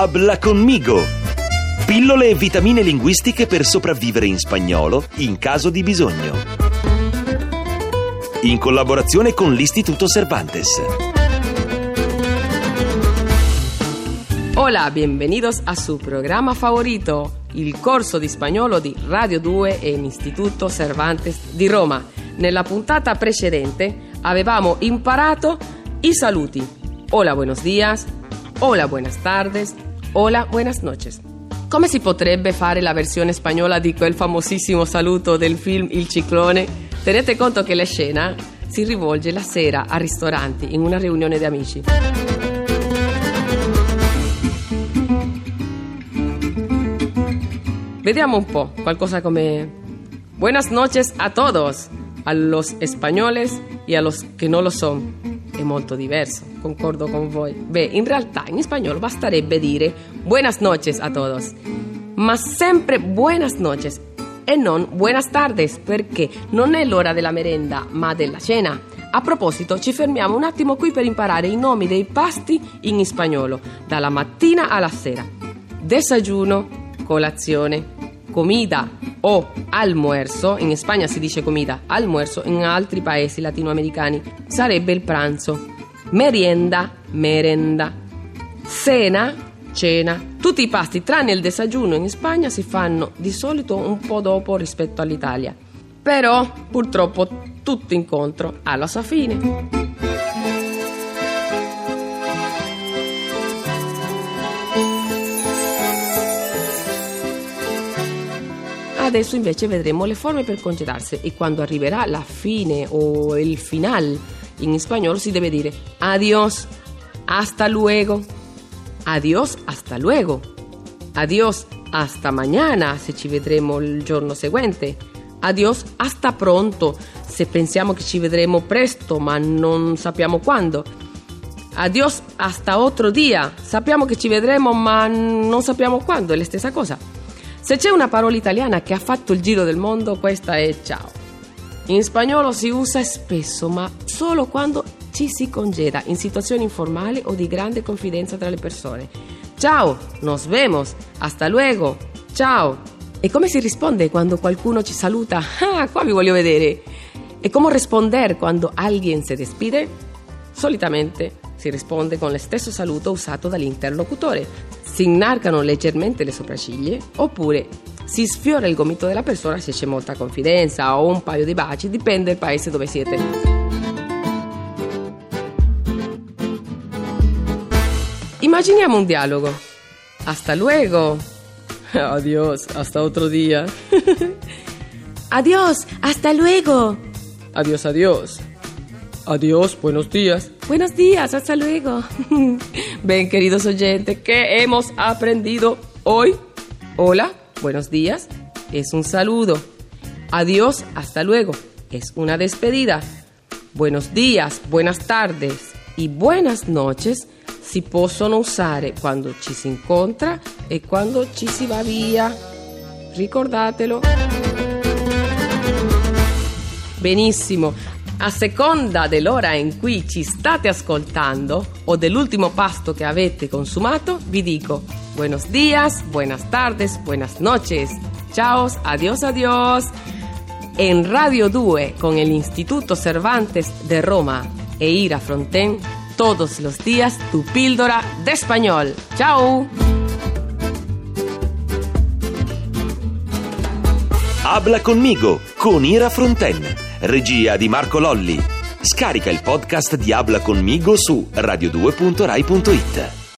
Habla conmigo. Pillole e vitamine linguistiche per sopravvivere in spagnolo in caso di bisogno. In collaborazione con l'Istituto Cervantes. Hola, bienvenidos a su programa favorito, il corso di spagnolo di Radio 2 e l'Istituto Cervantes di Roma. Nella puntata precedente avevamo imparato i saluti. Hola, buenos días. Hola, buenas tardes. Hola, buenas noches. Come si potrebbe fare la versione spagnola di quel famosissimo saluto del film Il ciclone? Tenete conto che la scena si rivolge la sera a ristoranti in una riunione di amici. Vediamo un po', qualcosa come Buenas noches a todos, a los españoles y a los que no lo son. È molto diverso, concordo con voi. Beh, in realtà in spagnolo basterebbe dire Buenas noches a todos, ma sempre buenas noches e non buenas tardes perché non è l'ora della merenda ma della cena. A proposito, ci fermiamo un attimo qui per imparare i nomi dei pasti in spagnolo, dalla mattina alla sera. Desayuno, colazione, comida o almuerzo, in Spagna si dice comida, almuerzo, in altri paesi latinoamericani sarebbe il pranzo. Merienda, merenda. Cena, cena. Tutti i pasti, tranne il desagiuno in Spagna, si fanno di solito un po' dopo rispetto all'Italia. Però, purtroppo, tutto incontro alla sua fine. Adesso invece vedremo le forme per congedarsi e quando arriverà la fine o il final in spagnolo si deve dire adiós, hasta luego, adiós, hasta luego, adiós, hasta mañana se ci vedremo il giorno seguente, adiós, hasta pronto se pensiamo che ci vedremo presto ma non sappiamo quando. Adiós hasta otro día. Sappiamo che ci vedremo ma non sappiamo quando, è la stessa cosa. Se c'è una parola italiana che ha fatto il giro del mondo, questa è ciao. In spagnolo si usa spesso, ma solo quando ci si congeda in situazioni informali o di grande confidenza tra le persone. Ciao, nos vemos, hasta luego, ciao. E come si risponde quando qualcuno ci saluta? Ah, qua vi voglio vedere. E come rispondere quando alguien se despide? Solitamente si risponde con lo stesso saluto usato dall'interlocutore, si inarcano leggermente le sopracciglia oppure si sfiora il gomito della persona se c'è molta confidenza o un paio di baci, dipende dal paese dove siete. Immaginiamo un dialogo. Hasta luego. Adiós, hasta otro día. adiós, hasta luego. Adiós, adiós. Adiós, buenos días. Buenos días, hasta luego. Ven, queridos oyentes, ¿qué hemos aprendido hoy? Hola, buenos días, es un saludo. Adiós, hasta luego, es una despedida. Buenos días, buenas tardes y buenas noches si possono usare quando ci si incontra e quando ci si va via. Ricordatelo. Benissimo, a seconda dell'ora in cui ci state ascoltando o dell'ultimo pasto che avete consumato, vi dico buenos días, buenas tardes, buenas noches, ciao, adiós, adiós. En Radio 2 con el Instituto Cervantes de Roma e Ira Fronten, todos los días tu píldora de español. Ciao. Habla conmigo con Ira Fronten regia di Marco Lolli. Scarica il podcast di Habla conmigo su radio2.rai.it.